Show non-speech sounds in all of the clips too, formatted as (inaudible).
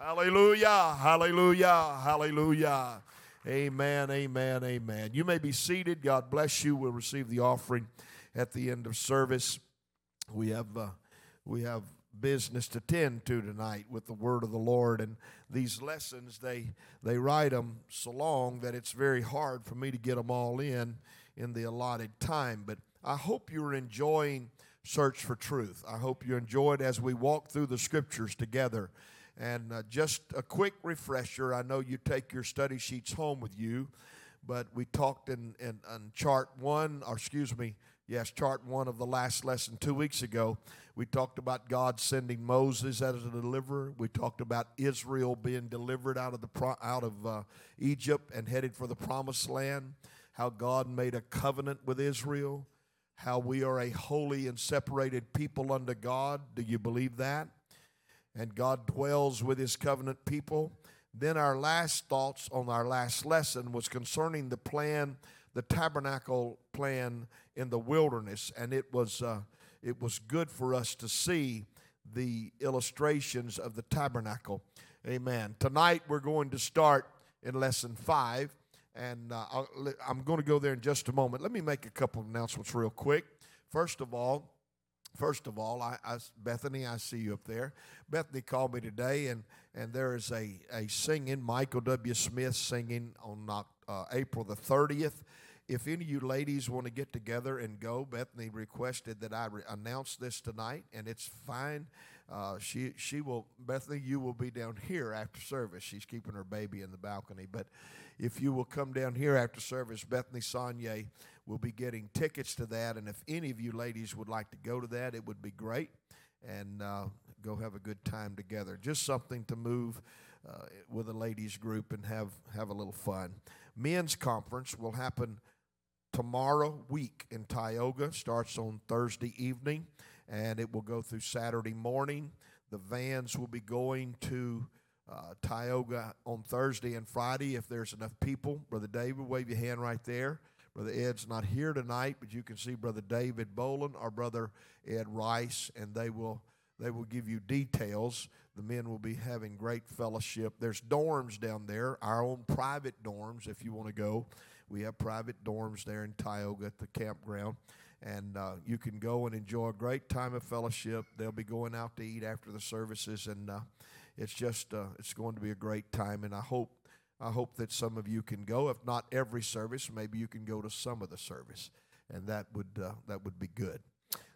Hallelujah, hallelujah, hallelujah. Amen, amen, amen. You may be seated. God bless you. We'll receive the offering at the end of service. We have uh, we have business to tend to tonight with the word of the Lord and these lessons they they write them so long that it's very hard for me to get them all in in the allotted time but I hope you're enjoying search for truth. I hope you enjoy it as we walk through the scriptures together. And uh, just a quick refresher I know you take your study sheets home with you, but we talked in, in, in chart one, or excuse me, yes, chart one of the last lesson two weeks ago. We talked about God sending Moses as a deliverer. We talked about Israel being delivered out of, the out of uh, Egypt and headed for the promised land, how God made a covenant with Israel how we are a holy and separated people unto God. Do you believe that? And God dwells with his covenant people. Then our last thoughts on our last lesson was concerning the plan, the tabernacle plan in the wilderness, and it was uh, it was good for us to see the illustrations of the tabernacle. Amen. Tonight we're going to start in lesson five and uh, i am going to go there in just a moment. Let me make a couple announcements real quick. First of all, first of all, I, I, Bethany, I see you up there. Bethany called me today, and and there is a a singing Michael W. Smith singing on uh, April the 30th. If any of you ladies want to get together and go, Bethany requested that I re- announce this tonight, and it's fine. Uh, she she will Bethany, you will be down here after service. She's keeping her baby in the balcony, but if you will come down here after service, Bethany Sonye will be getting tickets to that. And if any of you ladies would like to go to that, it would be great. And uh, go have a good time together. Just something to move uh, with a ladies group and have, have a little fun. Men's conference will happen tomorrow week in Tioga. Starts on Thursday evening and it will go through Saturday morning. The vans will be going to uh, Tioga on Thursday and Friday if there's enough people. Brother David, wave your hand right there. Brother Ed's not here tonight, but you can see Brother David Boland or Brother Ed Rice, and they will they will give you details. The men will be having great fellowship. There's dorms down there, our own private dorms if you want to go. We have private dorms there in Tioga at the campground. And uh, you can go and enjoy a great time of fellowship. They'll be going out to eat after the services, and uh, it's just uh, it's going to be a great time, and I hope I hope that some of you can go. If not every service, maybe you can go to some of the service, and that would uh, that would be good.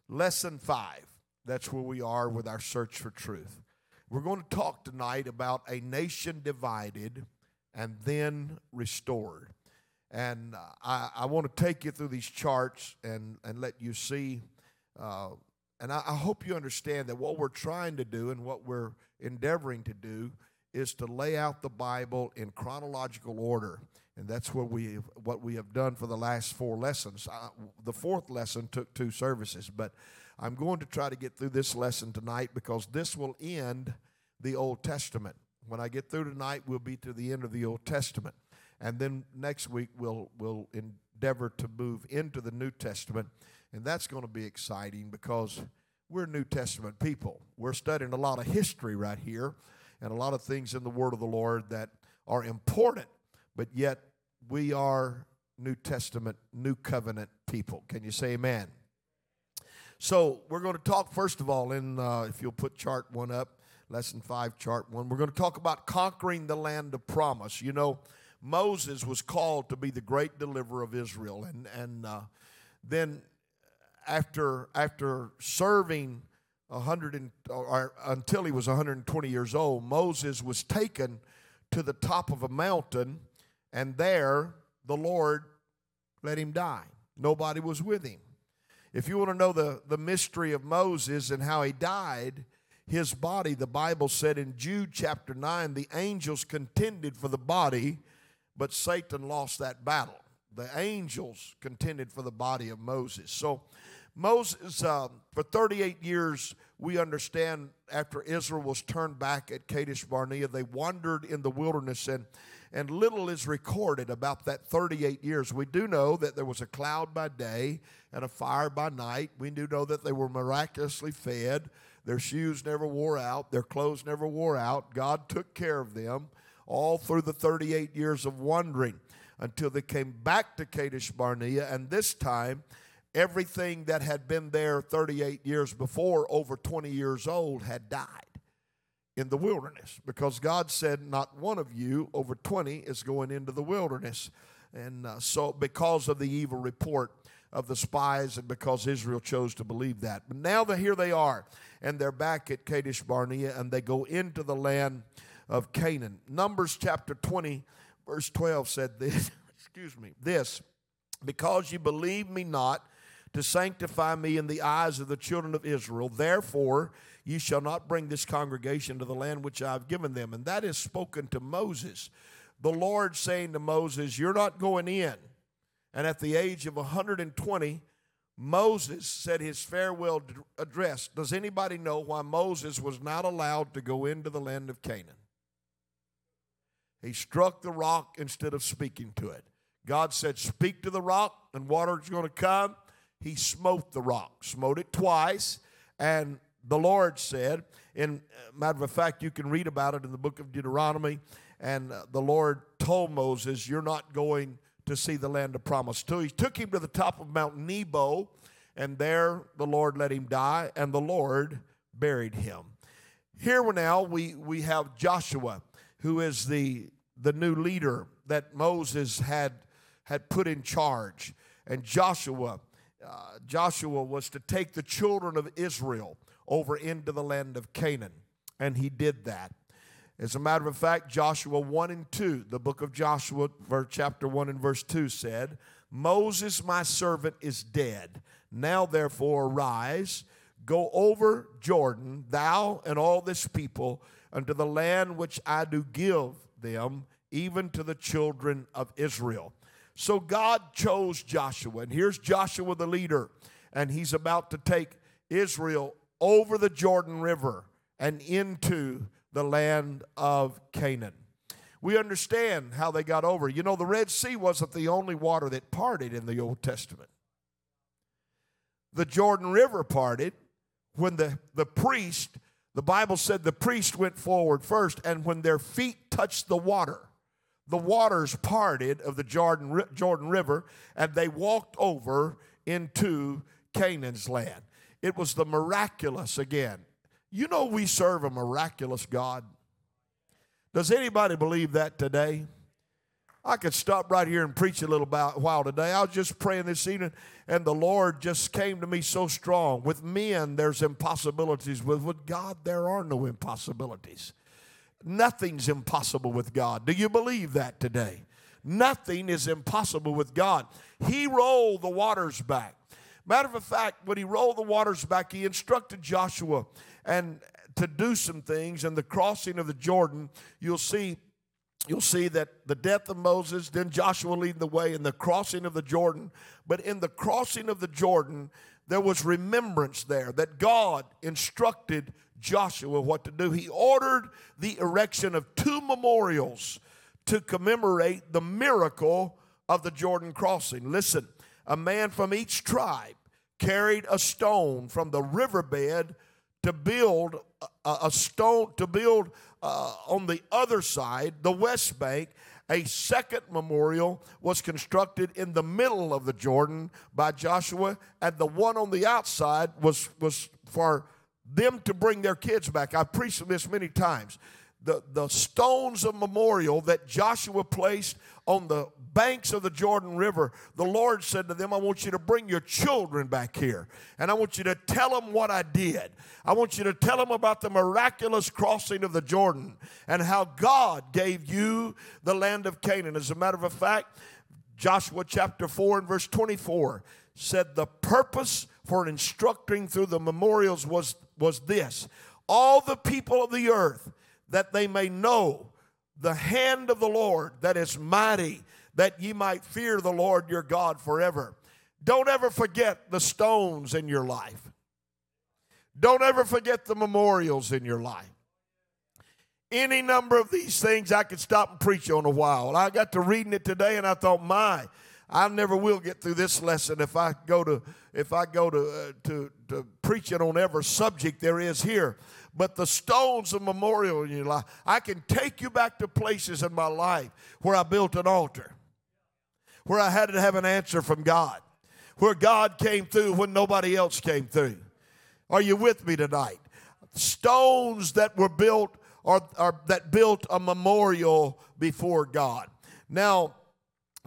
Lesson five. That's where we are with our search for truth. We're going to talk tonight about a nation divided and then restored. And I, I want to take you through these charts and, and let you see. Uh, and I, I hope you understand that what we're trying to do and what we're endeavoring to do is to lay out the Bible in chronological order. And that's what we what we have done for the last four lessons. Uh, the fourth lesson took two services, but I'm going to try to get through this lesson tonight because this will end the Old Testament. When I get through tonight, we'll be to the end of the Old Testament, and then next week we'll we'll endeavor to move into the New Testament, and that's going to be exciting because we're New Testament people. We're studying a lot of history right here and a lot of things in the Word of the Lord that are important, but yet we are New Testament, New Covenant people. Can you say amen? So we're going to talk first of all in, uh, if you'll put chart one up, lesson five, chart one. We're going to talk about conquering the land of promise. You know, Moses was called to be the great deliverer of Israel, and and uh, then after after serving 100 and, or, until he was 120 years old, Moses was taken to the top of a mountain, and there the Lord let him die. Nobody was with him. If you want to know the, the mystery of Moses and how he died, his body, the Bible said in Jude chapter 9, the angels contended for the body, but Satan lost that battle. The angels contended for the body of Moses. So Moses, uh, for 38 years, we understand after Israel was turned back at Kadesh Barnea, they wandered in the wilderness, and, and little is recorded about that 38 years. We do know that there was a cloud by day and a fire by night. We do know that they were miraculously fed. Their shoes never wore out, their clothes never wore out. God took care of them all through the 38 years of wandering until they came back to Kadesh Barnea, and this time everything that had been there 38 years before, over 20 years old, had died in the wilderness because God said, Not one of you over 20 is going into the wilderness. And uh, so, because of the evil report of the spies, and because Israel chose to believe that. But now here they are, and they're back at Kadesh Barnea, and they go into the land of Canaan. Numbers chapter 20, verse 12 said this, (laughs) excuse me, this, because you believe me not to sanctify me in the eyes of the children of Israel, therefore you shall not bring this congregation to the land which I have given them. And that is spoken to Moses. The Lord saying to Moses, You're not going in and at the age of 120, Moses said his farewell address. Does anybody know why Moses was not allowed to go into the land of Canaan? He struck the rock instead of speaking to it. God said, Speak to the rock, and water is going to come. He smote the rock, smote it twice, and the Lord said, in matter of fact, you can read about it in the book of Deuteronomy, and uh, the Lord told Moses, You're not going to see the land of promise. So he took him to the top of Mount Nebo, and there the Lord let him die, and the Lord buried him. Here now we, we have Joshua, who is the, the new leader that Moses had, had put in charge. And Joshua, uh, Joshua was to take the children of Israel over into the land of Canaan. And he did that. As a matter of fact, Joshua 1 and 2, the book of Joshua, chapter 1 and verse 2 said, Moses, my servant, is dead. Now therefore arise, go over Jordan, thou and all this people, unto the land which I do give them, even to the children of Israel. So God chose Joshua, and here's Joshua the leader, and he's about to take Israel over the Jordan River and into the land of Canaan. We understand how they got over. You know, the Red Sea wasn't the only water that parted in the Old Testament. The Jordan River parted when the, the priest, the Bible said the priest went forward first, and when their feet touched the water, the waters parted of the Jordan, Jordan River, and they walked over into Canaan's land. It was the miraculous again. You know, we serve a miraculous God. Does anybody believe that today? I could stop right here and preach a little while today. I was just praying this evening, and the Lord just came to me so strong. With men, there's impossibilities. With, God, there are no impossibilities. Nothing's impossible with God. Do you believe that today? Nothing is impossible with God. He rolled the waters back. Matter of fact, when he rolled the waters back, he instructed Joshua and to do some things. And the crossing of the Jordan, you'll see you'll see that the death of Moses, then Joshua leading the way in the crossing of the Jordan. But in the crossing of the Jordan, there was remembrance there that God instructed Joshua what to do. He ordered the erection of two memorials to commemorate the miracle of the Jordan crossing. Listen, a man from each tribe carried a stone from the riverbed to build a, a stone, to build uh, on the other side, the west bank, a second memorial was constructed in the middle of the Jordan by Joshua, and the one on the outside was, was for them to bring their kids back. I've preached this many times the, the stones of memorial that Joshua placed on the banks of the Jordan River, the Lord said to them, I want you to bring your children back here. And I want you to tell them what I did. I want you to tell them about the miraculous crossing of the Jordan and how God gave you the land of Canaan. As a matter of fact, Joshua chapter 4 and verse 24 said the purpose for instructing through the memorials was, was this all the people of the earth that they may know the hand of the Lord that is mighty, that ye might fear the Lord your God forever. Don't ever forget the stones in your life. Don't ever forget the memorials in your life. Any number of these things I could stop and preach on a while. I got to reading it today and I thought, my, I never will get through this lesson if I go to if I go to uh, to to preaching on every subject there is here. But the stones of memorial in your life, I can take you back to places in my life where I built an altar, where I had to have an answer from God, where God came through when nobody else came through. Are you with me tonight? Stones that were built or, or that built a memorial before God. Now,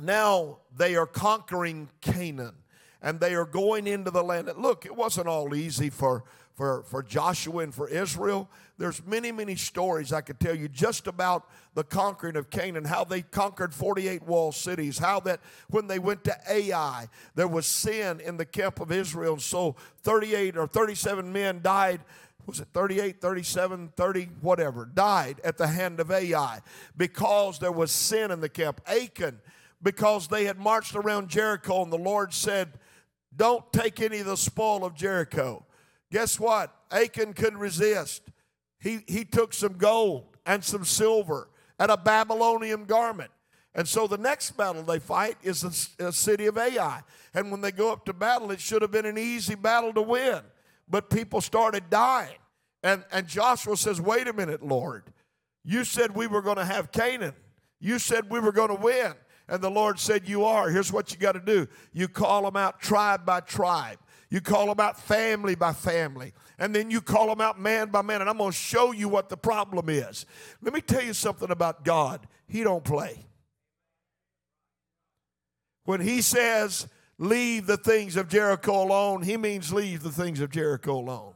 now they are conquering Canaan and they are going into the land. Look, it wasn't all easy for, for, for Joshua and for Israel. There's many, many stories I could tell you just about the conquering of Canaan, how they conquered 48 walled cities, how that when they went to Ai, there was sin in the camp of Israel. And so 38 or 37 men died was it 38, 37, 30, whatever, died at the hand of Ai because there was sin in the camp. Achan, because they had marched around Jericho and the Lord said, Don't take any of the spoil of Jericho. Guess what? Achan couldn't resist. He, he took some gold and some silver and a Babylonian garment. And so the next battle they fight is the, city of Ai. And when they go up to battle, it should have been an easy battle to win. But people started dying. And, and Joshua says, Wait a minute, Lord. You said we were going to have Canaan. You said we were going to win. And the Lord said, You are. Here's what you got to do you call them out tribe by tribe, you call them out family by family, and then you call them out man by man. And I'm going to show you what the problem is. Let me tell you something about God He don't play. When He says, Leave the things of Jericho alone, He means leave the things of Jericho alone.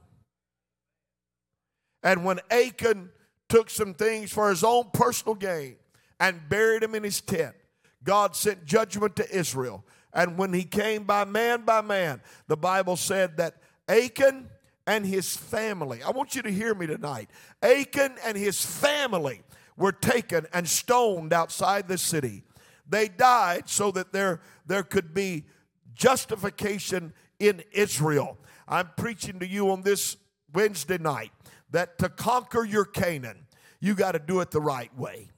And when Achan took some things for his own personal gain and buried them in his tent, God sent judgment to Israel. And when he came by man by man, the Bible said that Achan and his family, I want you to hear me tonight. Achan and his family were taken and stoned outside the city. They died so that there, there could be justification in Israel. I'm preaching to you on this Wednesday night that to conquer your Canaan, you got to do it the right way.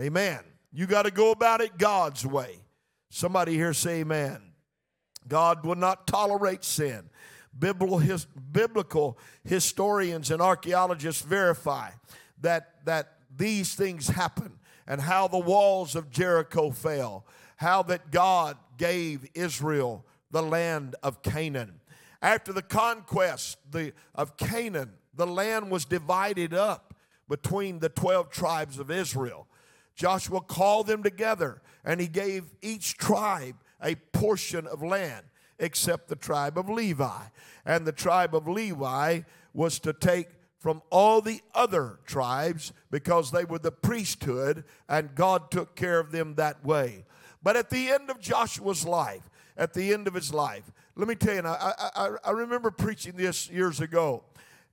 Amen. You got to go about it God's way. Somebody here say amen. God will not tolerate sin. Biblical, his, biblical historians and archaeologists verify that, that these things happen and how the walls of Jericho fell, how that God gave Israel the land of Canaan. After the conquest the, of Canaan, the land was divided up between the 12 tribes of Israel. Joshua called them together and he gave each tribe a portion of land except the tribe of Levi. And the tribe of Levi was to take from all the other tribes because they were the priesthood and God took care of them that way. But at the end of Joshua's life, at the end of his life, let me tell you, I, I, I remember preaching this years ago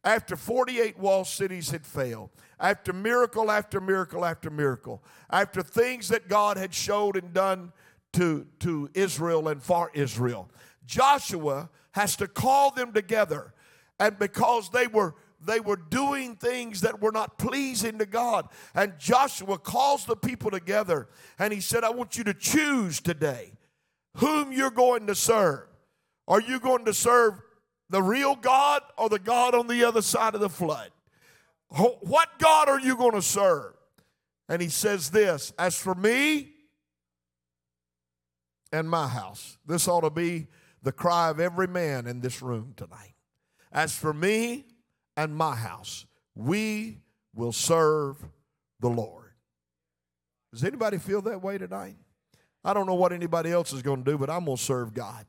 after 48 walled cities had failed, after miracle after miracle after miracle, after things that God had showed and done to, to Israel and for Israel, Joshua has to call them together. And because they were they were doing things that were not pleasing to God. And Joshua calls the people together and he said, I want you to choose today whom you're going to serve. Are you going to serve the real God or the God on the other side of the flood? What God are you going to serve? And he says this As for me and my house, this ought to be the cry of every man in this room tonight. As for me and my house, we will serve the Lord. Does anybody feel that way tonight? I don't know what anybody else is going to do, but I'm going to serve God.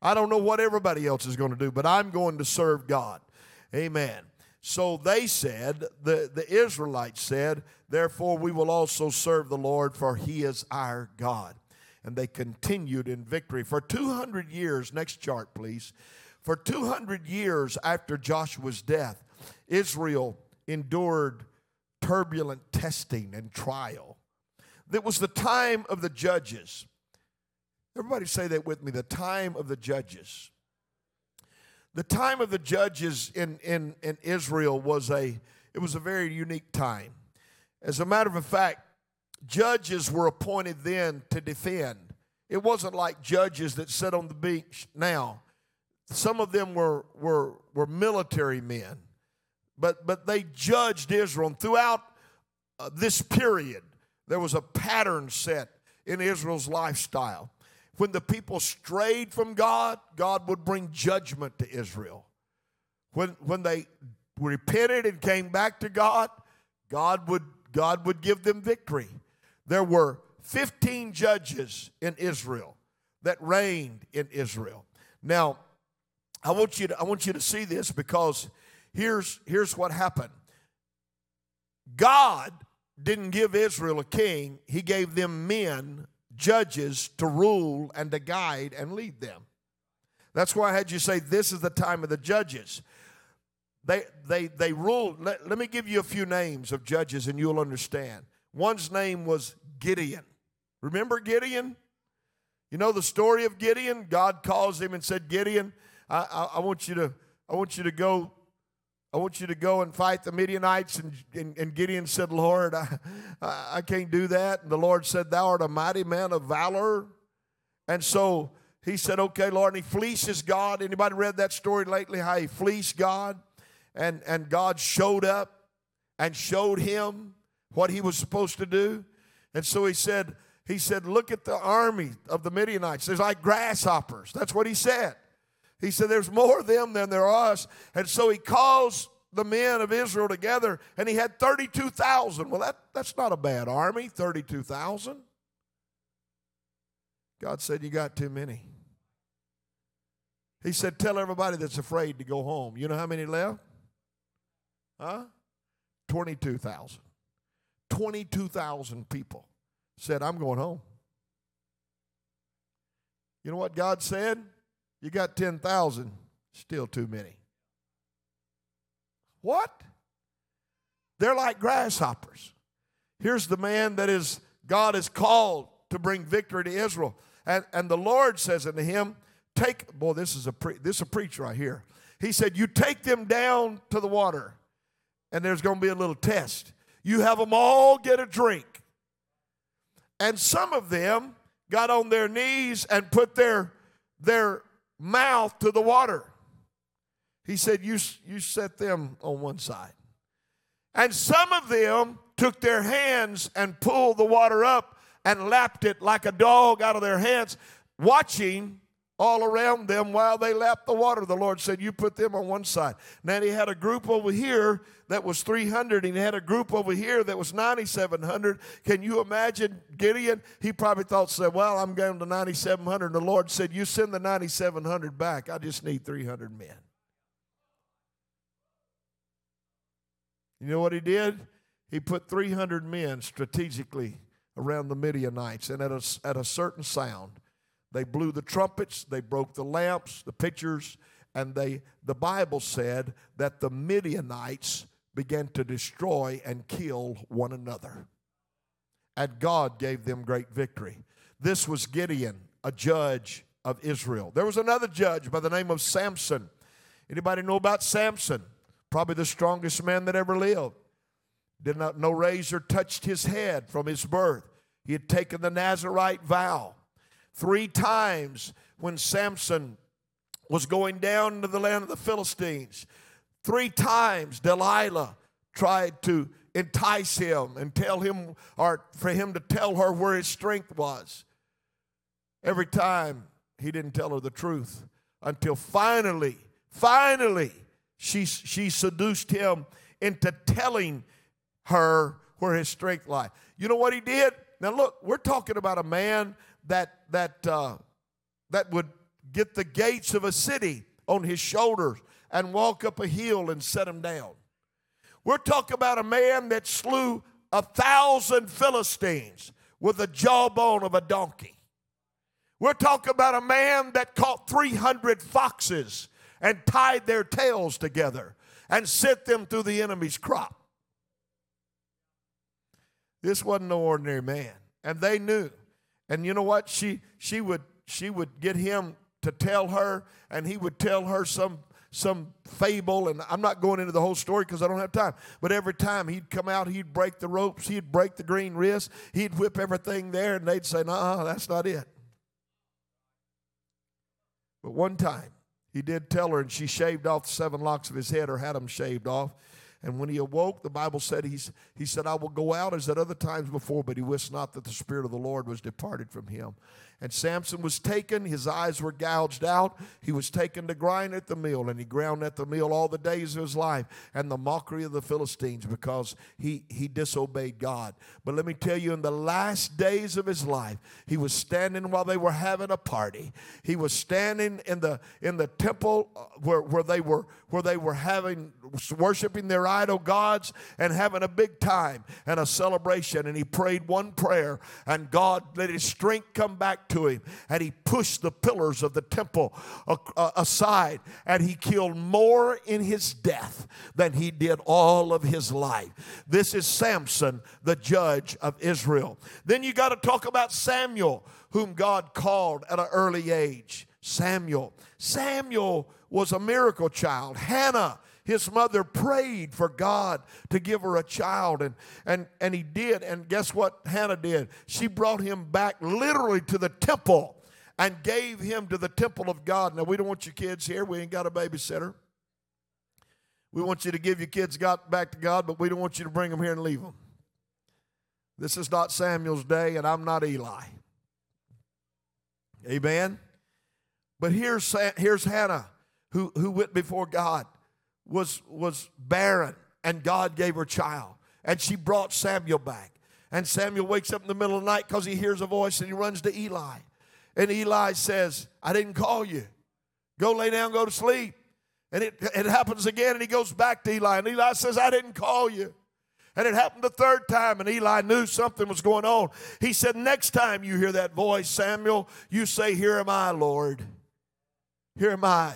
I don't know what everybody else is going to do, but I'm going to serve God. Amen. So they said, the, the Israelites said, Therefore we will also serve the Lord, for he is our God. And they continued in victory. For 200 years, next chart, please. For 200 years after Joshua's death, Israel endured turbulent testing and trial. That was the time of the judges. Everybody say that with me the time of the judges. The time of the judges in, in, in Israel was a, it was a very unique time. As a matter of fact, judges were appointed then to defend it wasn't like judges that sit on the beach now. Some of them were, were, were military men, but, but they judged Israel. And throughout uh, this period, there was a pattern set in Israel's lifestyle. When the people strayed from God, God would bring judgment to Israel. When, when they repented and came back to God, God would, God would give them victory. There were 15 judges in Israel that reigned in Israel. Now, I want you to, I want you to see this because here's, here's what happened. God didn't give Israel a king, He gave them men, judges to rule and to guide and lead them. That's why I had you say this is the time of the judges. They, they, they ruled. Let, let me give you a few names of judges and you'll understand. One's name was Gideon. Remember Gideon? You know the story of Gideon? God calls him and said, Gideon, I, I, I, want you to, I want you to go, I want you to go and fight the Midianites. And, and, and Gideon said, Lord, I, I can't do that. And the Lord said, Thou art a mighty man of valor. And so he said, Okay, Lord, and he fleeces God. Anybody read that story lately? How he fleeced God? And, and God showed up and showed him what he was supposed to do. And so he said, he said, Look at the army of the Midianites. There's like grasshoppers. That's what he said. He said, There's more of them than there are us. And so he calls the men of Israel together, and he had 32,000. Well, that, that's not a bad army, 32,000. God said, You got too many. He said, Tell everybody that's afraid to go home. You know how many left? Huh? 22,000. 22,000 people said, I'm going home. You know what God said? You got 10,000, still too many. What? They're like grasshoppers. Here's the man that is God is called to bring victory to Israel. And, and the Lord says unto him, Take, boy, this is a pre, this is a preach right here. He said, You take them down to the water, and there's going to be a little test. You have them all get a drink. And some of them got on their knees and put their, their mouth to the water. He said, you, you set them on one side. And some of them took their hands and pulled the water up and lapped it like a dog out of their hands, watching all around them while they lapped the water. The Lord said, You put them on one side. Now he had a group over here that was 300, and he had a group over here that was 9,700. Can you imagine Gideon? He probably thought, said, Well, I'm going to 9,700. And the Lord said, You send the 9,700 back. I just need 300 men. You know what he did? He put 300 men strategically around the Midianites, and at a, at a certain sound, they blew the trumpets, they broke the lamps, the pitchers, and they the Bible said that the Midianites began to destroy and kill one another. And God gave them great victory. This was Gideon, a judge of Israel. There was another judge by the name of Samson. Anybody know about Samson? Probably the strongest man that ever lived. Did not no razor touched his head from his birth. He had taken the Nazarite vow. Three times when Samson was going down to the land of the Philistines, three times Delilah tried to entice him and tell him, or for him to tell her where his strength was. Every time he didn't tell her the truth until finally, finally, she, she seduced him into telling her where his strength lied. You know what he did? Now, look, we're talking about a man that, that, uh, that would get the gates of a city on his shoulders and walk up a hill and set him down. We're talking about a man that slew a thousand Philistines with the jawbone of a donkey. We're talking about a man that caught 300 foxes and tied their tails together and sent them through the enemy's crop. This wasn't no ordinary man. And they knew and you know what? She she would she would get him to tell her, and he would tell her some some fable, and I'm not going into the whole story because I don't have time. But every time he'd come out, he'd break the ropes, he'd break the green wrist, he'd whip everything there, and they'd say, "No, that's not it." But one time, he did tell her, and she shaved off the seven locks of his head or had them shaved off. And when he awoke, the Bible said he's, he said, I will go out as at other times before, but he wist not that the Spirit of the Lord was departed from him. And Samson was taken, his eyes were gouged out. He was taken to grind at the mill, and he ground at the mill all the days of his life, and the mockery of the Philistines because he, he disobeyed God. But let me tell you, in the last days of his life, he was standing while they were having a party. He was standing in the in the temple uh, where, where they were where they were having worshiping their idol gods and having a big time and a celebration. And he prayed one prayer, and God let his strength come back to him, and he pushed the pillars of the temple aside, and he killed more in his death than he did all of his life. This is Samson, the judge of Israel. Then you got to talk about Samuel, whom God called at an early age. Samuel. Samuel was a miracle child. Hannah his mother prayed for God to give her a child, and, and, and he did. And guess what Hannah did? She brought him back literally to the temple and gave him to the temple of God. Now, we don't want your kids here, we ain't got a babysitter. We want you to give your kids back to God, but we don't want you to bring them here and leave them. This is not Samuel's day, and I'm not Eli. Amen. But here's, here's Hannah, who, who went before God was, was barren and God gave her child. And she brought Samuel back. And Samuel wakes up in the middle of the night because he hears a voice and he runs to Eli. And Eli says, I didn't call you. Go lay down, go to sleep. And it, it happens again and he goes back to Eli. And Eli says, I didn't call you. And it happened the third time, and Eli knew something was going on. He said, Next time you hear that voice, Samuel, you say, Here am I, Lord. Here am I.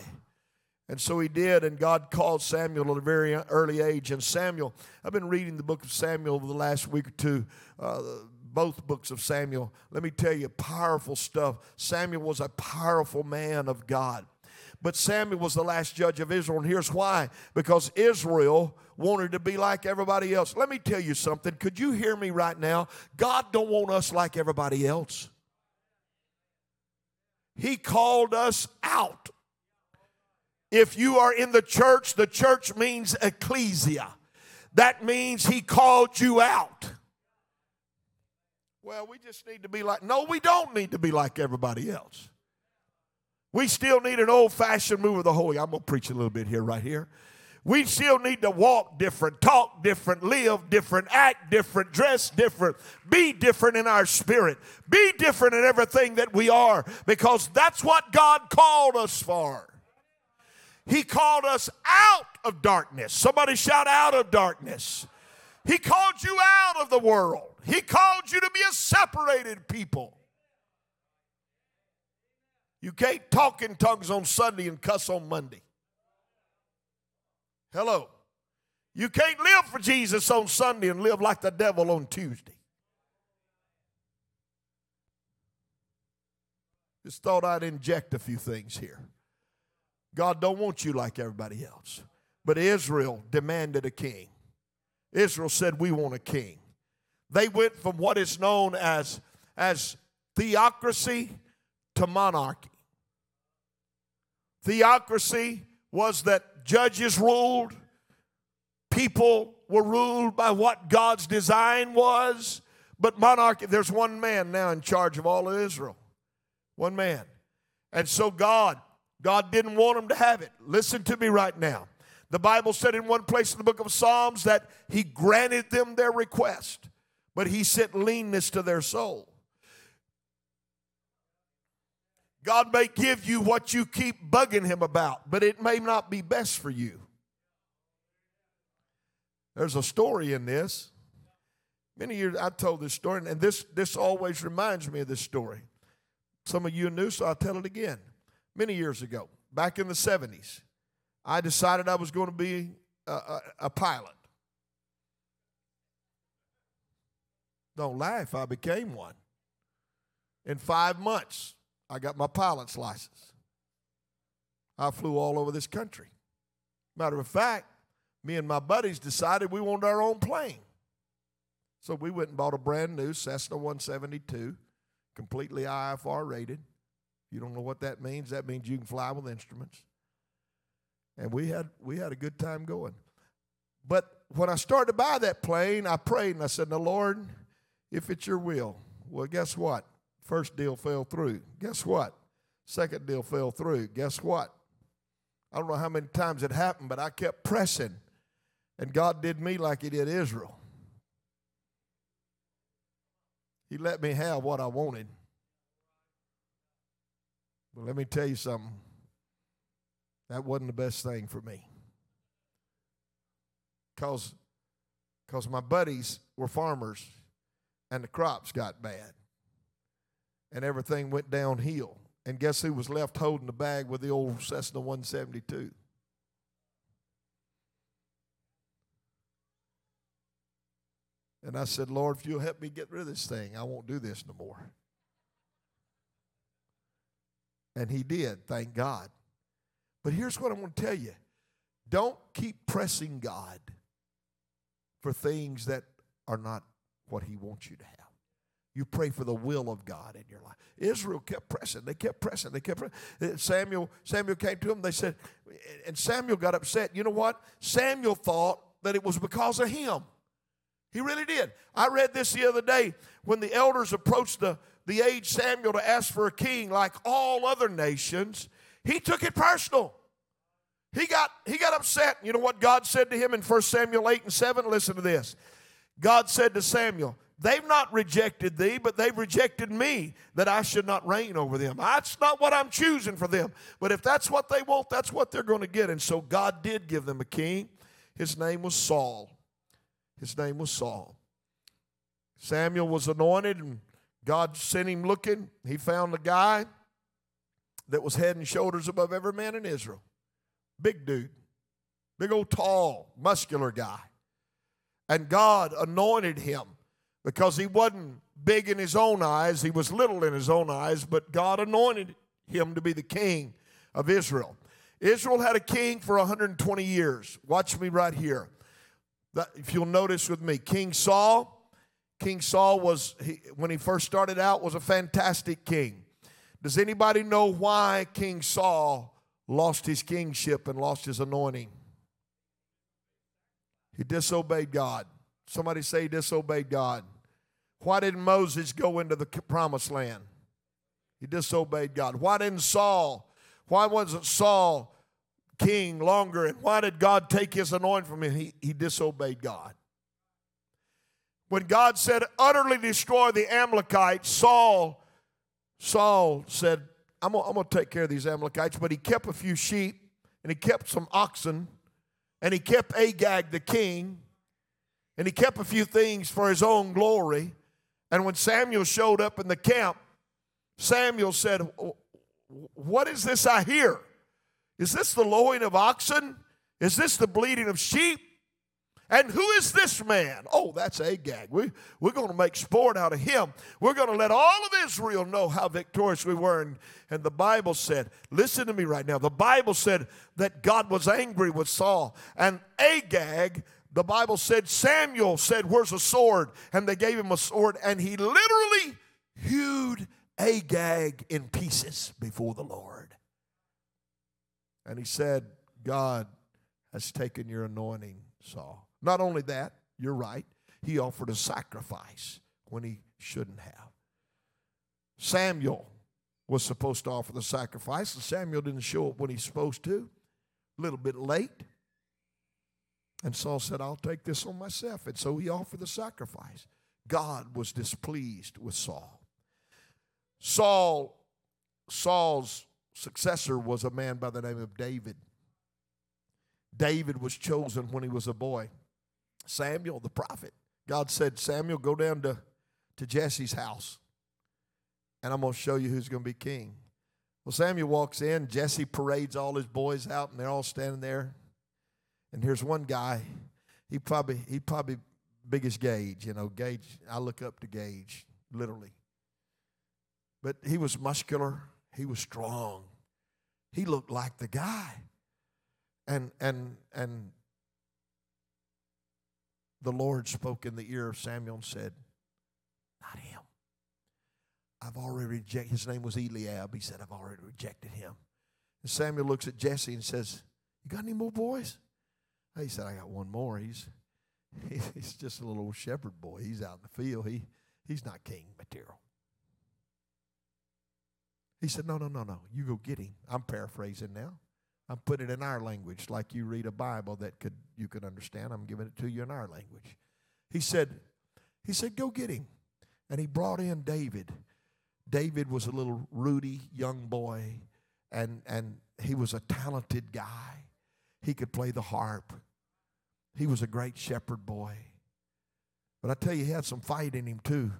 And so he did, and God called Samuel at a very early age. And Samuel, I've been reading the book of Samuel over the last week or two, uh, both books of Samuel. Let me tell you, powerful stuff. Samuel was a powerful man of God. But Samuel was the last judge of Israel, and here's why because Israel wanted to be like everybody else. Let me tell you something. Could you hear me right now? God don't want us like everybody else. He called us out if you are in the church, the church means ecclesia. That means he called you out. Well, we just need to be like, no, we don't need to be like everybody else. We still need an old fashioned move of the Holy. I'm going to preach a little bit here, right here. We still need to walk different, talk different, live different, act different, dress different, be different in our spirit, be different in everything that we are, because that's what God called us for. He called us out of darkness. Somebody shout out of darkness. He called you out of the world. He called you to be a separated people. You can't talk in tongues on Sunday and cuss on Monday. Hello. You can't live for Jesus on Sunday and live like the devil on Tuesday. Just thought I'd inject a few things here. God don't want you like everybody else. But Israel demanded a king. Israel said, We want a king. They went from what is known as, as theocracy to monarchy. Theocracy was that judges ruled, people were ruled by what God's design was. But monarchy, there's one man now in charge of all of Israel. One man. And so God God didn't want them to have it. Listen to me right now. The Bible said in one place in the book of Psalms that He granted them their request, but He sent leanness to their soul. God may give you what you keep bugging Him about, but it may not be best for you. There's a story in this. Many years I told this story, and this, this always reminds me of this story. Some of you knew, so I'll tell it again many years ago, back in the 70s, I decided I was going to be a, a, a pilot. Don't laugh, I became one. In five months, I got my pilot's license. I flew all over this country. Matter of fact, me and my buddies decided we wanted our own plane. So we went and bought a brand new Cessna 172, completely IFR rated You don't know what that means? That means you can fly with instruments. And we had we had a good time going. But when I started to buy that plane, I prayed and I said, Now Lord, if it's your will. Well, guess what? First deal fell through. Guess what? Second deal fell through. Guess what? I don't know how many times it happened, but I kept pressing. And God did me like He did Israel. He let me have what I wanted. But let me tell you something. That wasn't the best thing for me. Because because my buddies were farmers and the crops got bad. And everything went downhill. And guess who was left holding the bag with the old Cessna 172? And I said, Lord, if you'll help me get rid of this thing, I won't do this no more. And he did, thank God. But here's what I want to tell you don't keep pressing God for things that are not what he wants you to have. You pray for the will of God in your life. Israel kept pressing. They kept pressing. They kept pressing. Samuel, Samuel came to him. They said, and Samuel got upset. You know what? Samuel thought that it was because of him. He really did. I read this the other day when the elders approached the, the age Samuel to ask for a king like all other nations. He took it personal. He got, he got upset. You know what God said to him in 1 Samuel 8 and 7? Listen to this. God said to Samuel, They've not rejected thee, but they've rejected me that I should not reign over them. That's not what I'm choosing for them. But if that's what they want, that's what they're going to get. And so God did give them a king. His name was Saul. His name was Saul. Samuel was anointed, and God sent him looking. He found a guy that was head and shoulders above every man in Israel. Big dude, big old tall, muscular guy. And God anointed him because he wasn't big in his own eyes, he was little in his own eyes, but God anointed him to be the king of Israel. Israel had a king for 120 years. Watch me right here. If you'll notice with me, King Saul, King Saul was, he, when he first started out, was a fantastic king. Does anybody know why King Saul lost his kingship and lost his anointing? He disobeyed God. Somebody say disobeyed God. Why didn't Moses go into the promised land? He disobeyed God. Why didn't Saul? Why wasn't Saul king longer? And why did God take his anointing from him? He, he disobeyed God. When God said, utterly destroy the Amalekites, Saul, Saul said, I'm gonna, take care of these Amalekites, but he kept a few sheep and he kept some oxen and he kept Agag the king and he kept a few things for his own glory. And when Samuel showed up in the camp, Samuel said, What is this I hear? Is this the lowing of oxen? Is this the bleating of sheep? And who is this man? Oh, that's Agag. We, we're going to make sport out of him. We're going to let all of Israel know how victorious we were. And, and the Bible said, listen to me right now. The Bible said that God was angry with Saul. And Agag the Bible said Samuel said, Where's a sword? And they gave him a sword, and he literally hewed Agag in pieces before the Lord. And he said, God has taken your anointing, Saul. Not only that, you're right, he offered a sacrifice when he shouldn't have. Samuel was supposed to offer the sacrifice, and Samuel didn't show up when he's supposed to. A little bit late. And Saul said, I'll take this on myself. And so he offered the sacrifice. God was displeased with Saul. Saul, Saul's successor was a man by the name of David. David was chosen when he was a boy. Samuel, the prophet, God said, Samuel, go down to, to Jesse's house, and I'm going to show you who's going to be king. Well, Samuel walks in, Jesse parades all his boys out, and they're all standing there. And here's one guy, he probably he probably biggest Gage, you know, Gage, I look up to Gage, literally. But he was muscular, he was strong. He looked like the guy. And and and the Lord spoke in the ear of Samuel and said, Not him. I've already rejected. His name was Eliab. He said, I've already rejected him. And Samuel looks at Jesse and says, You got any more boys? He said, I got one more. He's (laughs) he's just a little shepherd boy. He's out in the field. He he's not king material. He said, No, no, no, no. You go get him. I'm paraphrasing now. I'm putting it in our language, like you read a Bible that could you could understand. I'm giving it to you in our language. He said, He said, Go get him. And he brought in David. David was a little ruddy young boy, and, and he was a talented guy. He could play the harp. He was a great shepherd boy. But I tell you, he had some fight in him too,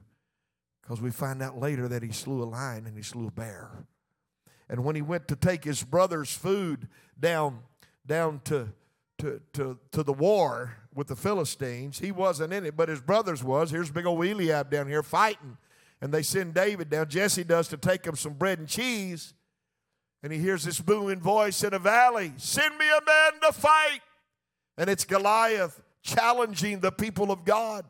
because we find out later that he slew a lion and he slew a bear. And when he went to take his brother's food down, down to, to, to, to the war with the Philistines, he wasn't in it, but his brothers was. Here's big old Eliab down here fighting. And they send David down. Jesse does to take him some bread and cheese. And he hears this booming voice in a valley Send me a man to fight. And it's Goliath challenging the people of God.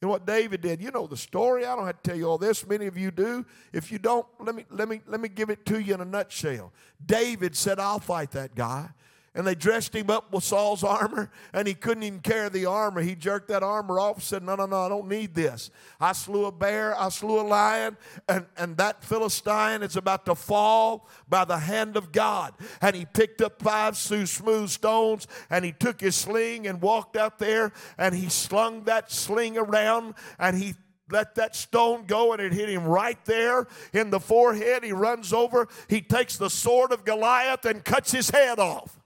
You know what David did? You know the story. I don't have to tell you all this. Many of you do. If you don't, let me let me let me give it to you in a nutshell. David said, "I'll fight that guy." And they dressed him up with Saul's armor, and he couldn't even carry the armor. He jerked that armor off and said, No, no, no, I don't need this. I slew a bear, I slew a lion, and, and that Philistine is about to fall by the hand of God. And he picked up five smooth stones, and he took his sling and walked out there, and he slung that sling around, and he let that stone go and it hit him right there in the forehead. He runs over, he takes the sword of Goliath and cuts his head off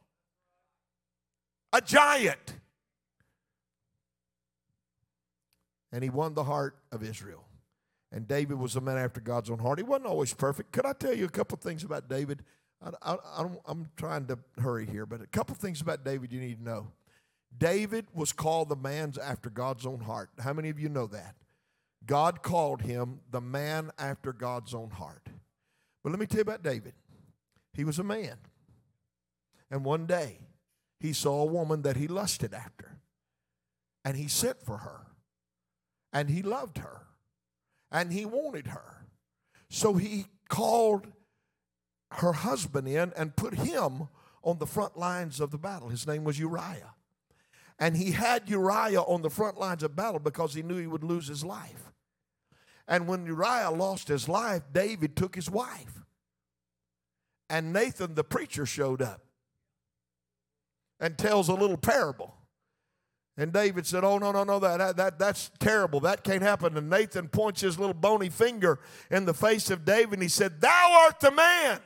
a giant. And he won the heart of Israel. And David was a man after God's own heart. He wasn't always perfect. Could I tell you a couple things about David? I, am trying to hurry here, but a couple things about David you need to know. David was called the man after God's own heart. How many of you know that? God called him the man after God's own heart. But let me tell you about David. He was a man. And one day, he saw a woman that he lusted after. And he sent for her. And he loved her. And he wanted her. So he called her husband in and put him on the front lines of the battle. His name was Uriah. And he had Uriah on the front lines of battle because he knew he would lose his life. And when Uriah lost his life, David took his wife. And Nathan the preacher showed up and tells a little parable. And David said, Oh, no, no, no, that, that, that's terrible. That can't happen. And Nathan points his little bony finger in the face of David and he said, Thou art the man.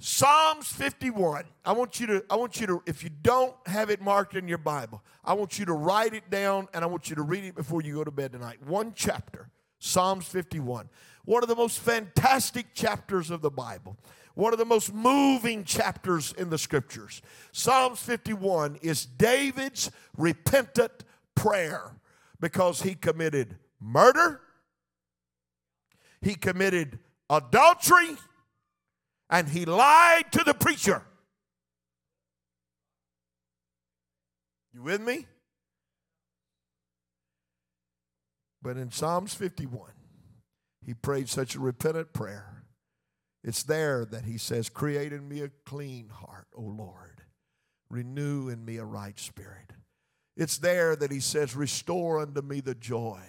Psalms 51. I want you to, I want you to, if you don't have it marked in your Bible, I want you to write it down and I want you to read it before you go to bed tonight. One chapter, Psalms 51. One of the most fantastic chapters of the Bible one of the most moving chapters in the scriptures. Psalms 51 is David's repentant prayer because he committed murder, he committed adultery, and he lied to the preacher. You with me? But in Psalms 51, he prayed such a repentant prayer it's there that he says, Create in me a clean heart, O Lord. Renew in me a right spirit. It's there that he says, Restore unto me the joy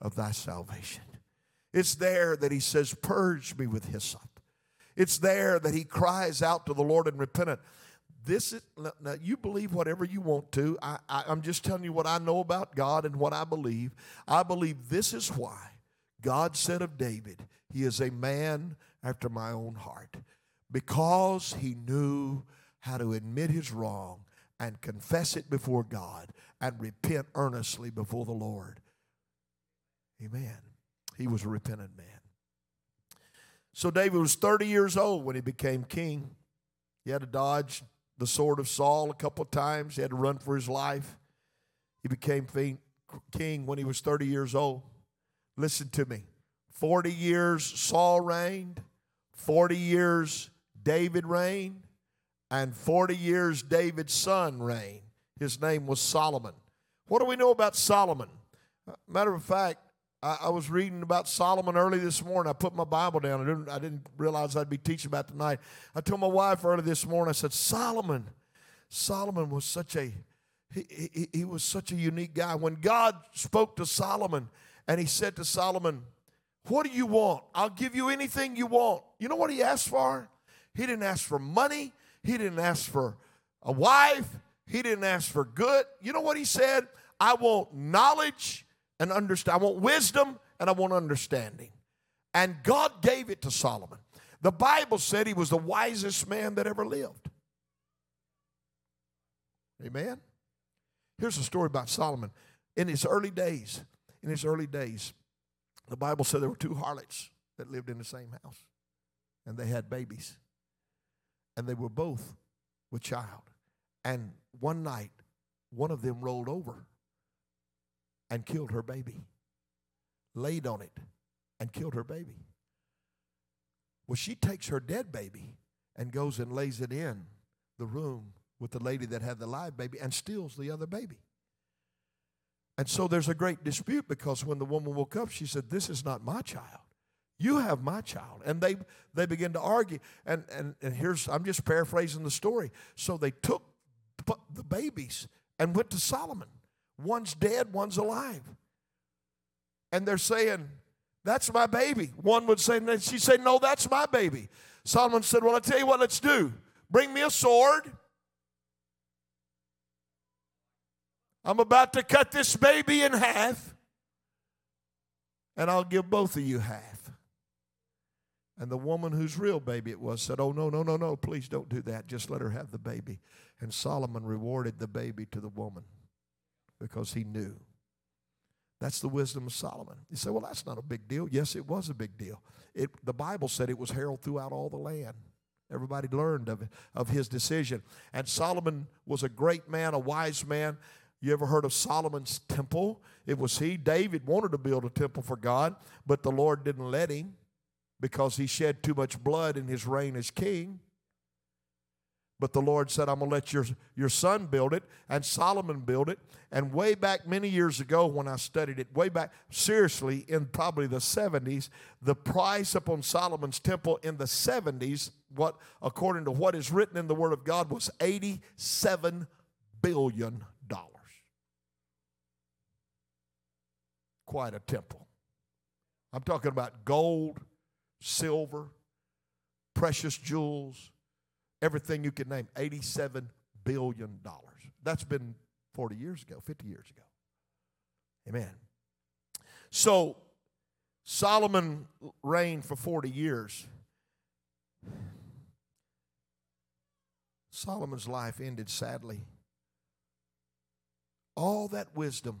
of thy salvation. It's there that he says, Purge me with hyssop. It's there that he cries out to the Lord in repentance. This is now you believe whatever you want to. I, I, I'm just telling you what I know about God and what I believe. I believe this is why God said of David, He is a man after my own heart because he knew how to admit his wrong and confess it before God and repent earnestly before the Lord. Amen. He was a repentant man. So David was 30 years old when he became king. He had to dodge the sword of Saul a couple of times. He had to run for his life. He became king when he was 30 years old. Listen to me. 40 years Saul reigned, 40 years David reigned, and 40 years David's son reigned. His name was Solomon. What do we know about Solomon? Uh, matter of fact, I, I, was reading about Solomon early this morning. I put my Bible down. I didn't, I didn't realize I'd be teaching about tonight. I told my wife early this morning, I said, Solomon, Solomon was such a he, he, he was such a unique guy. When God spoke to Solomon and he said to Solomon, What do you want? I'll give you anything you want. You know what he asked for? He didn't ask for money. He didn't ask for a wife. He didn't ask for good. You know what he said? I want knowledge and understand. I want wisdom and I want understanding. And God gave it to Solomon. The Bible said he was the wisest man that ever lived. Amen. Here's a story about Solomon. In his early days, in his early days, the Bible said there were two harlots that lived in the same house, and they had babies, and they were both with child. And one night, one of them rolled over and killed her baby, laid on it and killed her baby. Well, she takes her dead baby and goes and lays it in the room with the lady that had the live baby and steals the other baby. And so there's a great dispute because when the woman woke up, she said, This is not my child. You have my child. And they, they begin to argue. And, and, and here's, I'm just paraphrasing the story. So they took the babies and went to Solomon. One's dead, one's alive. And they're saying, That's my baby. One would say, and She said, No, that's my baby. Solomon said, Well, I tell you what, let's do. Bring me a sword I'm about to cut this baby in half, and I'll give both of you half. And the woman whose real baby it was said, Oh, no, no, no, no, please don't do that. Just let her have the baby. And Solomon rewarded the baby to the woman because he knew. That's the wisdom of Solomon. You say, well, that's not a big deal. Yes, it was a big deal. It, the Bible said it was heralded throughout all the land. Everybody learned of, of his decision. And Solomon was a great man, a wise man, you ever heard of Solomon's temple? It was he. David wanted to build a temple for God, but the Lord didn't let him because he shed too much blood in his reign as king. But the Lord said, I'm going to let your, your son build it. And Solomon built it. And way back many years ago, when I studied it, way back, seriously, in probably the 70s, the price upon Solomon's temple in the 70s, what according to what is written in the Word of God, was 87 billion quite a temple. I'm talking about gold, silver, precious jewels, everything you can name. $87 billion. That's been 40 years ago, 50 years ago. Amen. So, Solomon reigned for 40 years. Solomon's life ended sadly. All that wisdom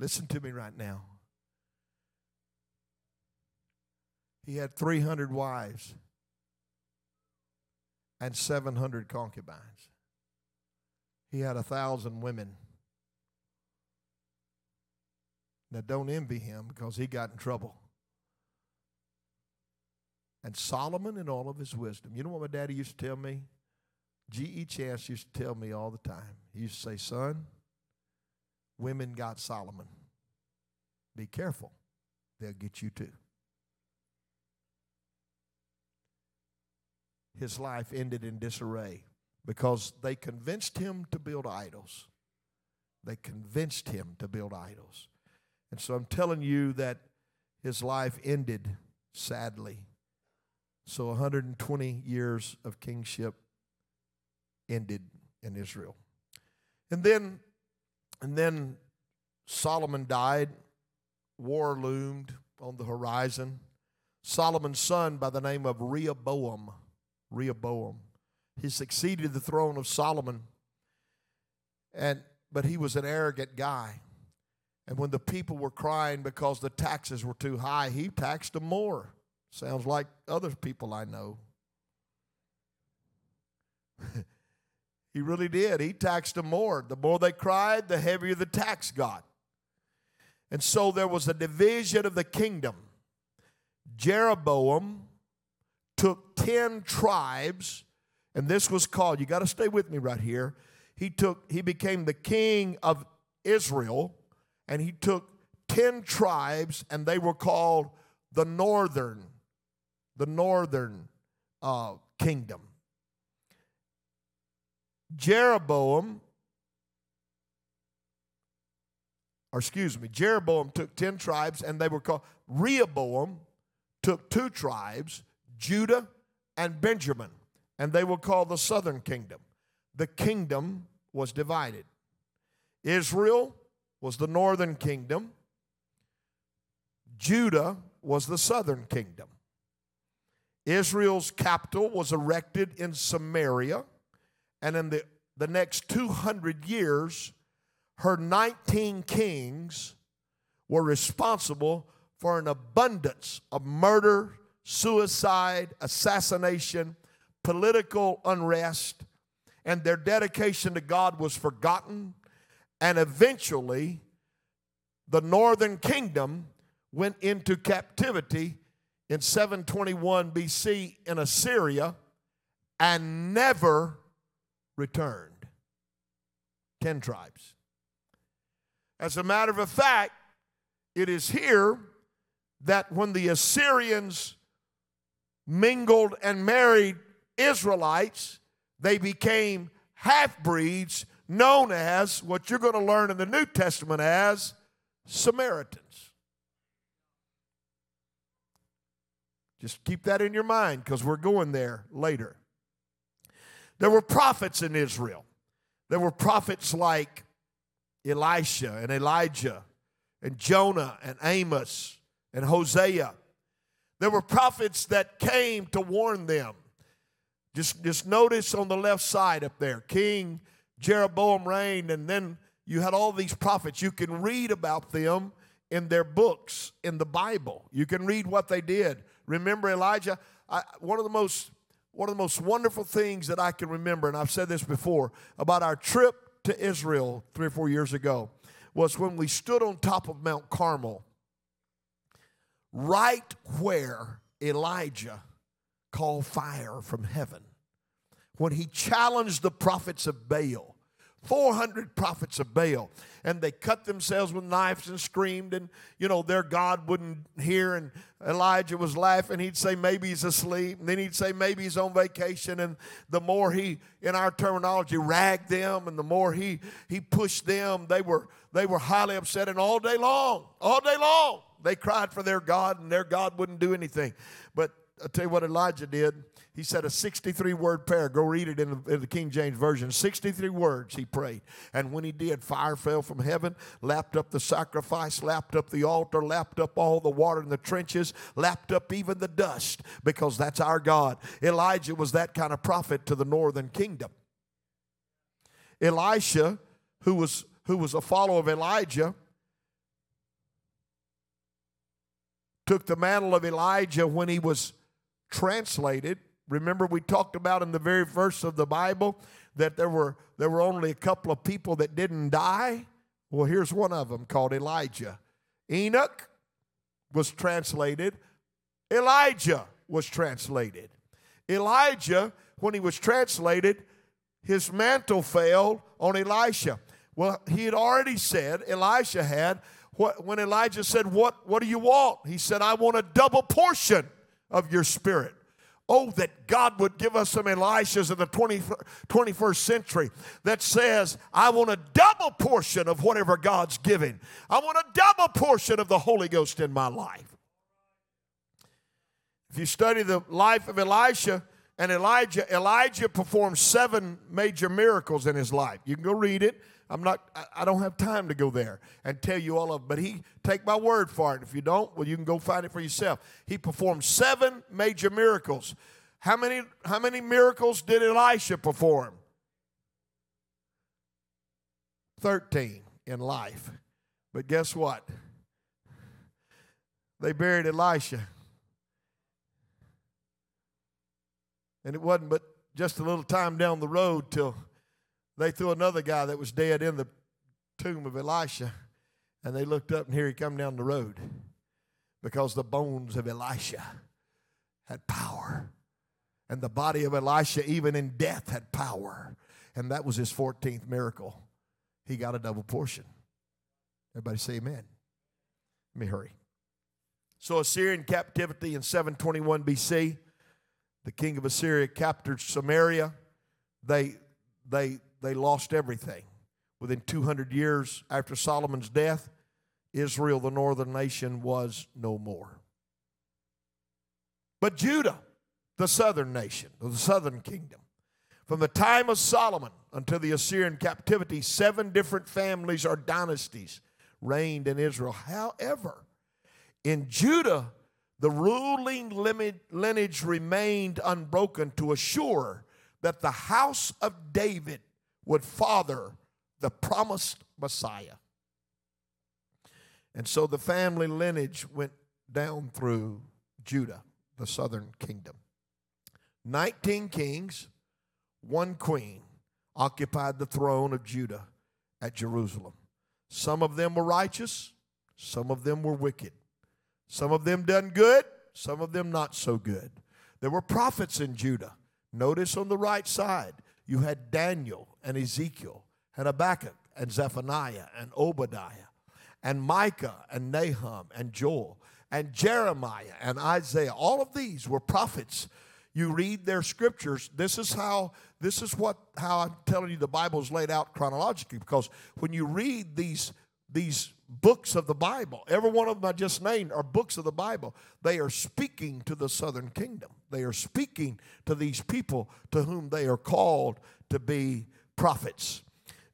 Listen to me right now. He had 300 wives and 700 concubines. He had a thousand women. Now, don't envy him because he got in trouble. And Solomon, in all of his wisdom, you know what my daddy used to tell me? G.E. Chance used to tell me all the time. He used to say, Son, women got Solomon. Be careful, they'll get you too. His life ended in disarray because they convinced him to build idols. They convinced him to build idols. And so I'm telling you that his life ended sadly. So 120 years of kingship ended in Israel. And then and then Solomon died. War loomed on the horizon. Solomon's son, by the name of Rehoboam, Rehoboam, he succeeded the throne of Solomon. And but he was an arrogant guy. And when the people were crying because the taxes were too high, he taxed them more. Sounds like other people I know. (laughs) He really did. He taxed them more. The more they cried, the heavier the tax got. And so there was a division of the kingdom. Jeroboam took 10 tribes, and this was called, you got to stay with me right here. He took, he became the king of Israel and he took 10 tribes and they were called the northern the northern uh, kingdom jeroboam or excuse me jeroboam took 10 tribes and they were called rehoboam took two tribes judah and benjamin and they were called the southern kingdom. The kingdom was divided. Israel was the northern kingdom, Judah was the southern kingdom. Israel's capital was erected in Samaria, and in the, the next 200 years, her 19 kings were responsible for an abundance of murder, suicide, assassination, political unrest, and their dedication to God was forgotten. And eventually, the northern kingdom went into captivity in 721 BC in Assyria and never returned. Ten tribes. As a matter of fact, it is here that when the Assyrians mingled and married Israelites, they became half breeds known as what you're going to learn in the New Testament as Samaritans. Just keep that in your mind because we're going there later. There were prophets in Israel. There were prophets like Elisha and Elijah and Jonah and Amos and Hosea. There were prophets that came to warn them. Just, just notice on the left side up there, King Jeroboam reigned, and then you had all these prophets. You can read about them in their books in the Bible. You can read what they did. Remember Elijah? I, one of the most one of the most wonderful things that I can remember, and I've said this before, about our trip to Israel three or four years ago, was when we stood on top of Mount Carmel, right where Elijah called fire from heaven when he challenged the prophets of Baal. 400 prophets of Baal. And they cut themselves with knives and screamed, and you know, their God wouldn't hear. And Elijah was laughing. He'd say, maybe he's asleep. And then he'd say, maybe he's on vacation. And the more he, in our terminology, ragged them, and the more he he pushed them, they were they were highly upset. And all day long, all day long, they cried for their God, and their God wouldn't do anything. But I'll tell you what Elijah did. He said a 63 word prayer. Go read it in the, in the, King James Version. 63 words he prayed. And when he did, fire fell from heaven, lapped up the sacrifice, lapped up the altar, lapped up all the water in the trenches, lapped up even the dust, because that's our God. Elijah was that kind of prophet to the northern kingdom. Elisha, who was, who was a follower of Elijah, took the mantle of Elijah when he was translated Remember, we talked about in the very verse of the Bible that there were, there were only a couple of people that didn't die. Well, here's one of them called Elijah. Enoch was translated, Elijah was translated. Elijah, when he was translated, his mantle fell on Elisha. Well, he had already said, Elisha had, when Elijah said, what, what do you want? He said, I want a double portion of your spirit. Oh, that God would give us some Elishas of the 20, 21st century that says, I want a double portion of whatever God's giving. I want a double portion of the Holy Ghost in my life. If you study the life of Elisha and Elijah, Elijah performed seven major miracles in his life. You can go read it. I'm not, I don't have time to go there and tell you all of it, but he, take my word for it. If you don't, well, you can go find it for yourself. He performed seven major miracles. How many, how many miracles did Elisha perform? 13 in life. But guess what? They buried Elisha. And it wasn't but just a little time down the road till they threw another guy that was dead in the tomb of Elisha, and they looked up, and here he come down the road because the bones of Elisha had power. And the body of Elisha, even in death, had power. And that was his 14th miracle. He got a double portion. Everybody say amen. Let me hurry. So, Assyrian captivity in 721 BC, the king of Assyria captured Samaria. They, they, they lost everything. Within 200 years after Solomon's death, Israel, the northern nation, was no more. But Judah, the southern nation, the southern kingdom, from the time of Solomon until the Assyrian captivity, seven different families or dynasties reigned in Israel. However, in Judah, the ruling lineage remained unbroken to assure that the house of David would father the promised Messiah. And so the family lineage went down through Judah, the southern kingdom. 19 kings, one queen occupied the throne of Judah at Jerusalem. Some of them were righteous, some of them were wicked. Some of them done good, some of them not so good. There were prophets in Judah. Notice on the right side, you had Daniel and Ezekiel, and Habakkuk and Zephaniah and Obadiah, and Micah and Nahum and Joel, and Jeremiah and Isaiah. All of these were prophets. You read their scriptures. This is how this is what how I'm telling you the Bible is laid out chronologically because when you read these these books of the Bible, every one of them I just named are books of the Bible. They are speaking to the southern kingdom. They are speaking to these people to whom they are called to be prophets.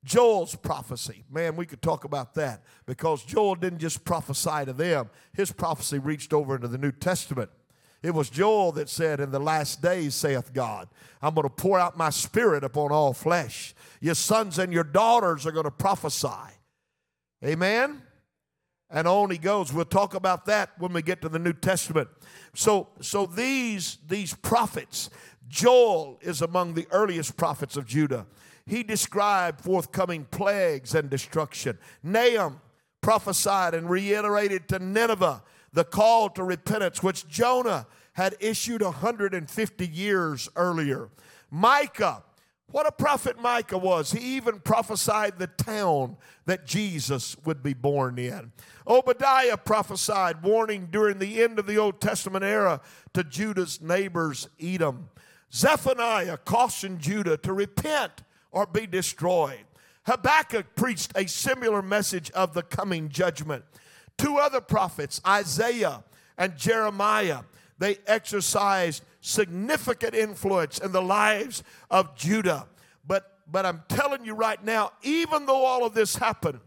Joel's prophecy, man, we could talk about that because Joel didn't just prophesy to them, his prophecy reached over into the New Testament. It was Joel that said, In the last days, saith God, I'm going to pour out my spirit upon all flesh. Your sons and your daughters are going to prophesy. Amen? And on he goes. We'll talk about that when we get to the New Testament. So, so these, these prophets, Joel is among the earliest prophets of Judah. He described forthcoming plagues and destruction. Nahum prophesied and reiterated to Nineveh the call to repentance, which Jonah had issued 150 years earlier. Micah, what a prophet Micah was. He even prophesied the town that Jesus would be born in. Obadiah prophesied, warning during the end of the Old Testament era to Judah's neighbors, Edom. Zephaniah cautioned Judah to repent or be destroyed. Habakkuk preached a similar message of the coming judgment. Two other prophets, Isaiah and Jeremiah, they exercised significant influence in the lives of Judah. But, but I'm telling you right now, even though all of this happened,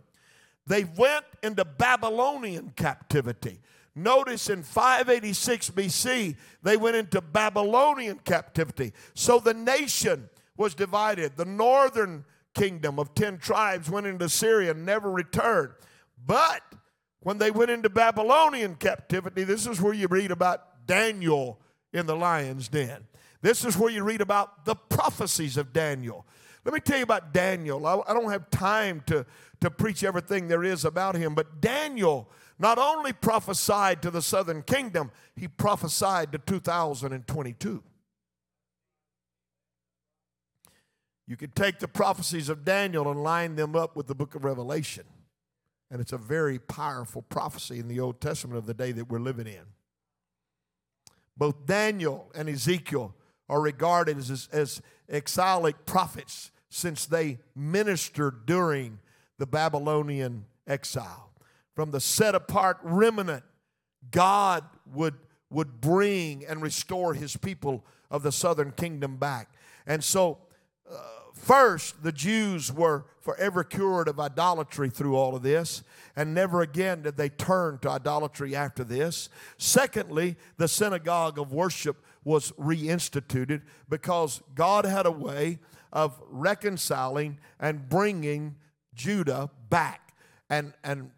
they went into Babylonian captivity. Notice in 586 BC, they went into Babylonian captivity. So the nation was divided. The northern kingdom of 10 tribes went into Assyria and never returned. But when they went into Babylonian captivity, this is where you read about Daniel in the lion's den. This is where you read about the prophecies of Daniel. Let me tell you about Daniel. I, I don't have time to, to preach everything there is about him, but Daniel not only prophesied to the southern kingdom, he prophesied to 2022. You could take the prophecies of Daniel and line them up with the book of Revelation. And it's a very powerful prophecy in the Old Testament of the day that we're living in. Both Daniel and Ezekiel are regarded as, as exilic prophets since they ministered during the Babylonian exile. From the set apart remnant, God would, would bring and restore his people of the southern kingdom back. And so, uh, first, the Jews were forever cured of idolatry through all of this, and never again did they turn to idolatry after this. Secondly, the synagogue of worship was reinstituted because God had a way of reconciling and bringing Judah back. And, and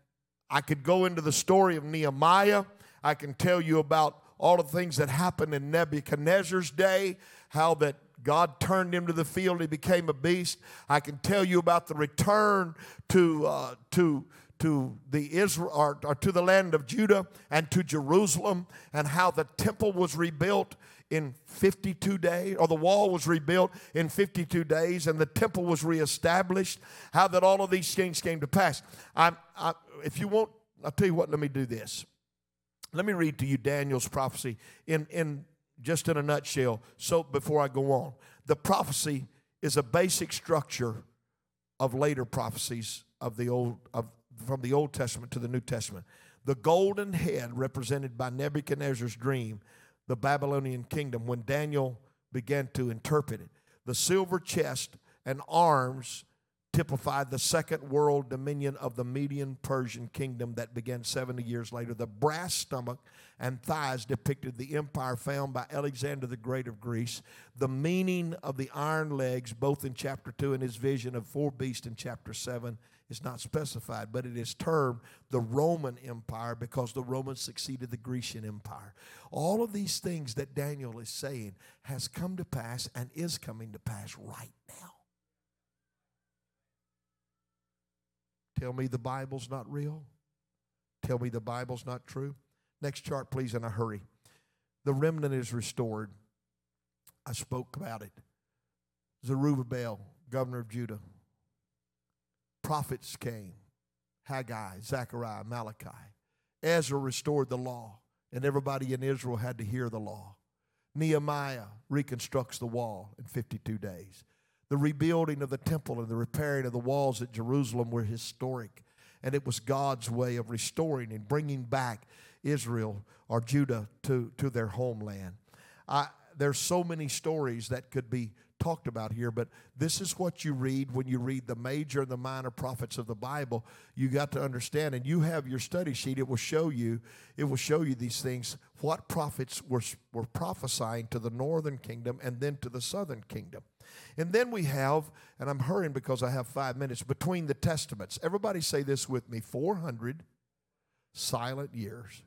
I could go into the story of Nehemiah. I can tell you about all the things that happened in Nebuchadnezzar's day, how that God turned him to the field. He became a beast. I can tell you about the return to, uh, to, to the Israel or, or, to the land of Judah and to Jerusalem and how the temple was rebuilt in 52 days, or the wall was rebuilt in 52 days, and the temple was reestablished. How that all of these things came to pass. I, I, if you want, I'll tell you what. Let me do this. Let me read to you Daniel's prophecy in in just in a nutshell. So before I go on, the prophecy is a basic structure of later prophecies of the old of from the Old Testament to the New Testament. The golden head represented by Nebuchadnezzar's dream, the Babylonian kingdom, when Daniel began to interpret it. The silver chest and arms typified the second world dominion of the Median Persian kingdom that began 70 years later. The brass stomach and thighs depicted the empire found by Alexander the Great of Greece. The meaning of the iron legs, both in chapter 2 and his vision of four beasts in chapter 7, is not specified, but it is termed the Roman Empire because the Romans succeeded the Grecian Empire. All of these things that Daniel is saying has come to pass and is coming to pass right now. Tell me the Bible's not real. Tell me the Bible's not true. Next chart, please, in a hurry. The remnant is restored. I spoke about it. Zerubbabel, governor of Judah, prophets came Haggai, Zechariah, Malachi. Ezra restored the law, and everybody in Israel had to hear the law. Nehemiah reconstructs the wall in 52 days. The rebuilding of the temple and the repairing of the walls at Jerusalem were historic, and it was God's way of restoring and bringing back Israel or Judah to, to their homeland. I, there's so many stories that could be talked about here, but this is what you read when you read the major and the minor prophets of the Bible. You got to understand, and you have your study sheet. It will show you. It will show you these things. What prophets were were prophesying to the northern kingdom and then to the southern kingdom, and then we have. And I'm hurrying because I have five minutes between the testaments. Everybody say this with me: 400 silent years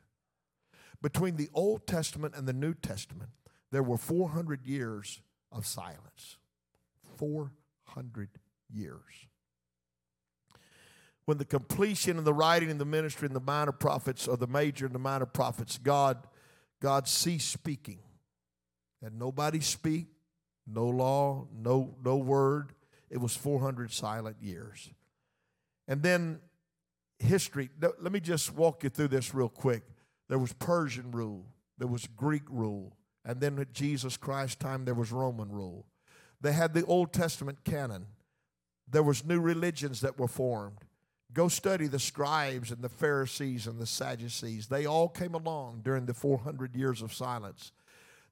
between the Old Testament and the New Testament. There were 400 years of silence. 400 years. When the completion of the writing and the ministry and the minor prophets, or the major and the minor prophets, God, God ceased speaking. And nobody speak, no law, no, no word. It was 400 silent years. And then history, let me just walk you through this real quick. There was Persian rule, there was Greek rule, and then at Jesus Christ's time, there was Roman rule. They had the Old Testament canon. There was new religions that were formed. Go study the scribes and the Pharisees and the Sadducees. They all came along during the 400 years of silence.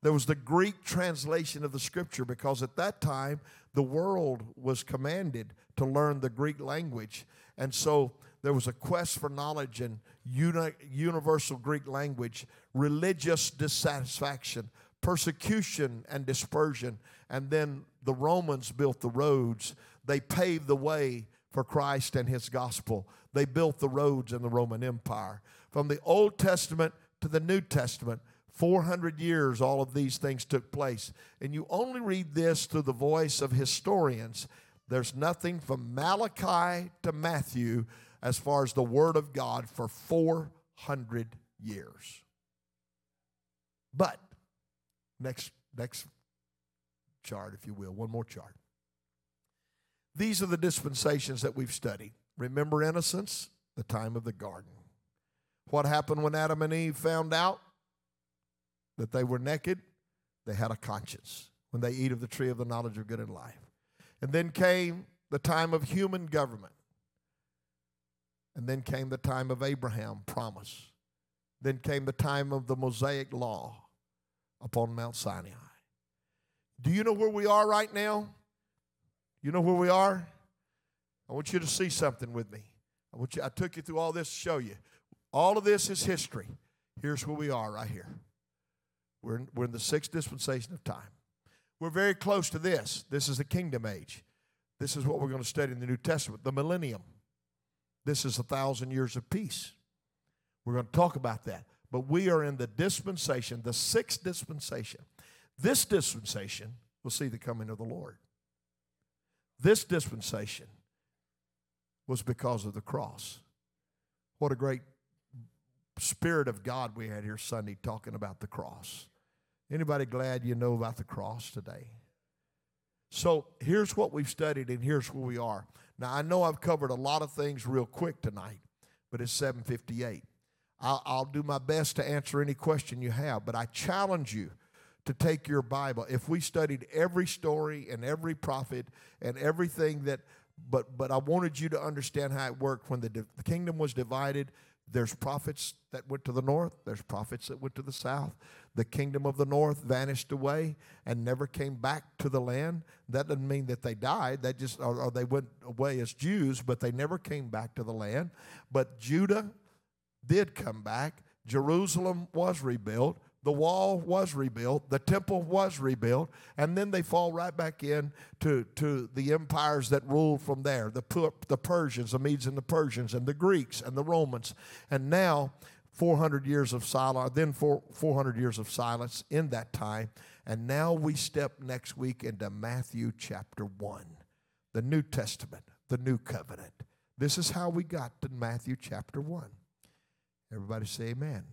There was the Greek translation of the scripture because at that time the world was commanded to learn the Greek language. And so there was a quest for knowledge and uni- universal Greek language, religious dissatisfaction, persecution and dispersion. And then the Romans built the roads. They paved the way for Christ and his gospel. They built the roads in the Roman Empire. From the Old Testament to the New Testament, 400 years, all of these things took place. And you only read this through the voice of historians. There's nothing from Malachi to Matthew as far as the Word of God for 400 years. But Next, next chart, if you will, one more chart. These are the dispensations that we've studied. Remember innocence? The time of the garden. What happened when Adam and Eve found out that they were naked? They had a conscience when they eat of the tree of the knowledge of good and life. And then came the time of human government. And then came the time of Abraham promise. Then came the time of the Mosaic law upon Mount Sinai. Do you know where we are right now? You know where we are? I want you to see something with me. I want you I took you through all this to show you. All of this is history. Here's where we are right here. We're in, we're in the sixth dispensation of time. We're very close to this. This is the kingdom age. This is what we're going to study in the New Testament, the millennium. This is a thousand years of peace. We're going to talk about that but we are in the dispensation, the sixth dispensation. This dispensation will see the coming of the Lord. This dispensation was because of the cross. What a great Spirit of God we had here Sunday talking about the cross. Anybody glad you know about the cross today? So here's what we've studied, and here's where we are. Now I know I've covered a lot of things real quick tonight, but it's 7:58. I'll, I'll do my best to answer any question you have, but I challenge you to take your Bible. If we studied every story and every prophet and everything that, but but I wanted you to understand how it worked when the, the kingdom was divided. There's prophets that went to the north. There's prophets that went to the south. The kingdom of the north vanished away and never came back to the land. That doesn't mean that they died. That just or, or they went away as Jews, but they never came back to the land. But Judah did come back. Jerusalem was rebuilt. The wall was rebuilt, the temple was rebuilt, and then they fall right back in to, to the empires that ruled from there the, the Persians, the Medes and the Persians, and the Greeks and the Romans. And now, 400 years of silence, then 400 years of silence in that time. And now we step next week into Matthew chapter 1, the New Testament, the New Covenant. This is how we got to Matthew chapter 1. Everybody say amen.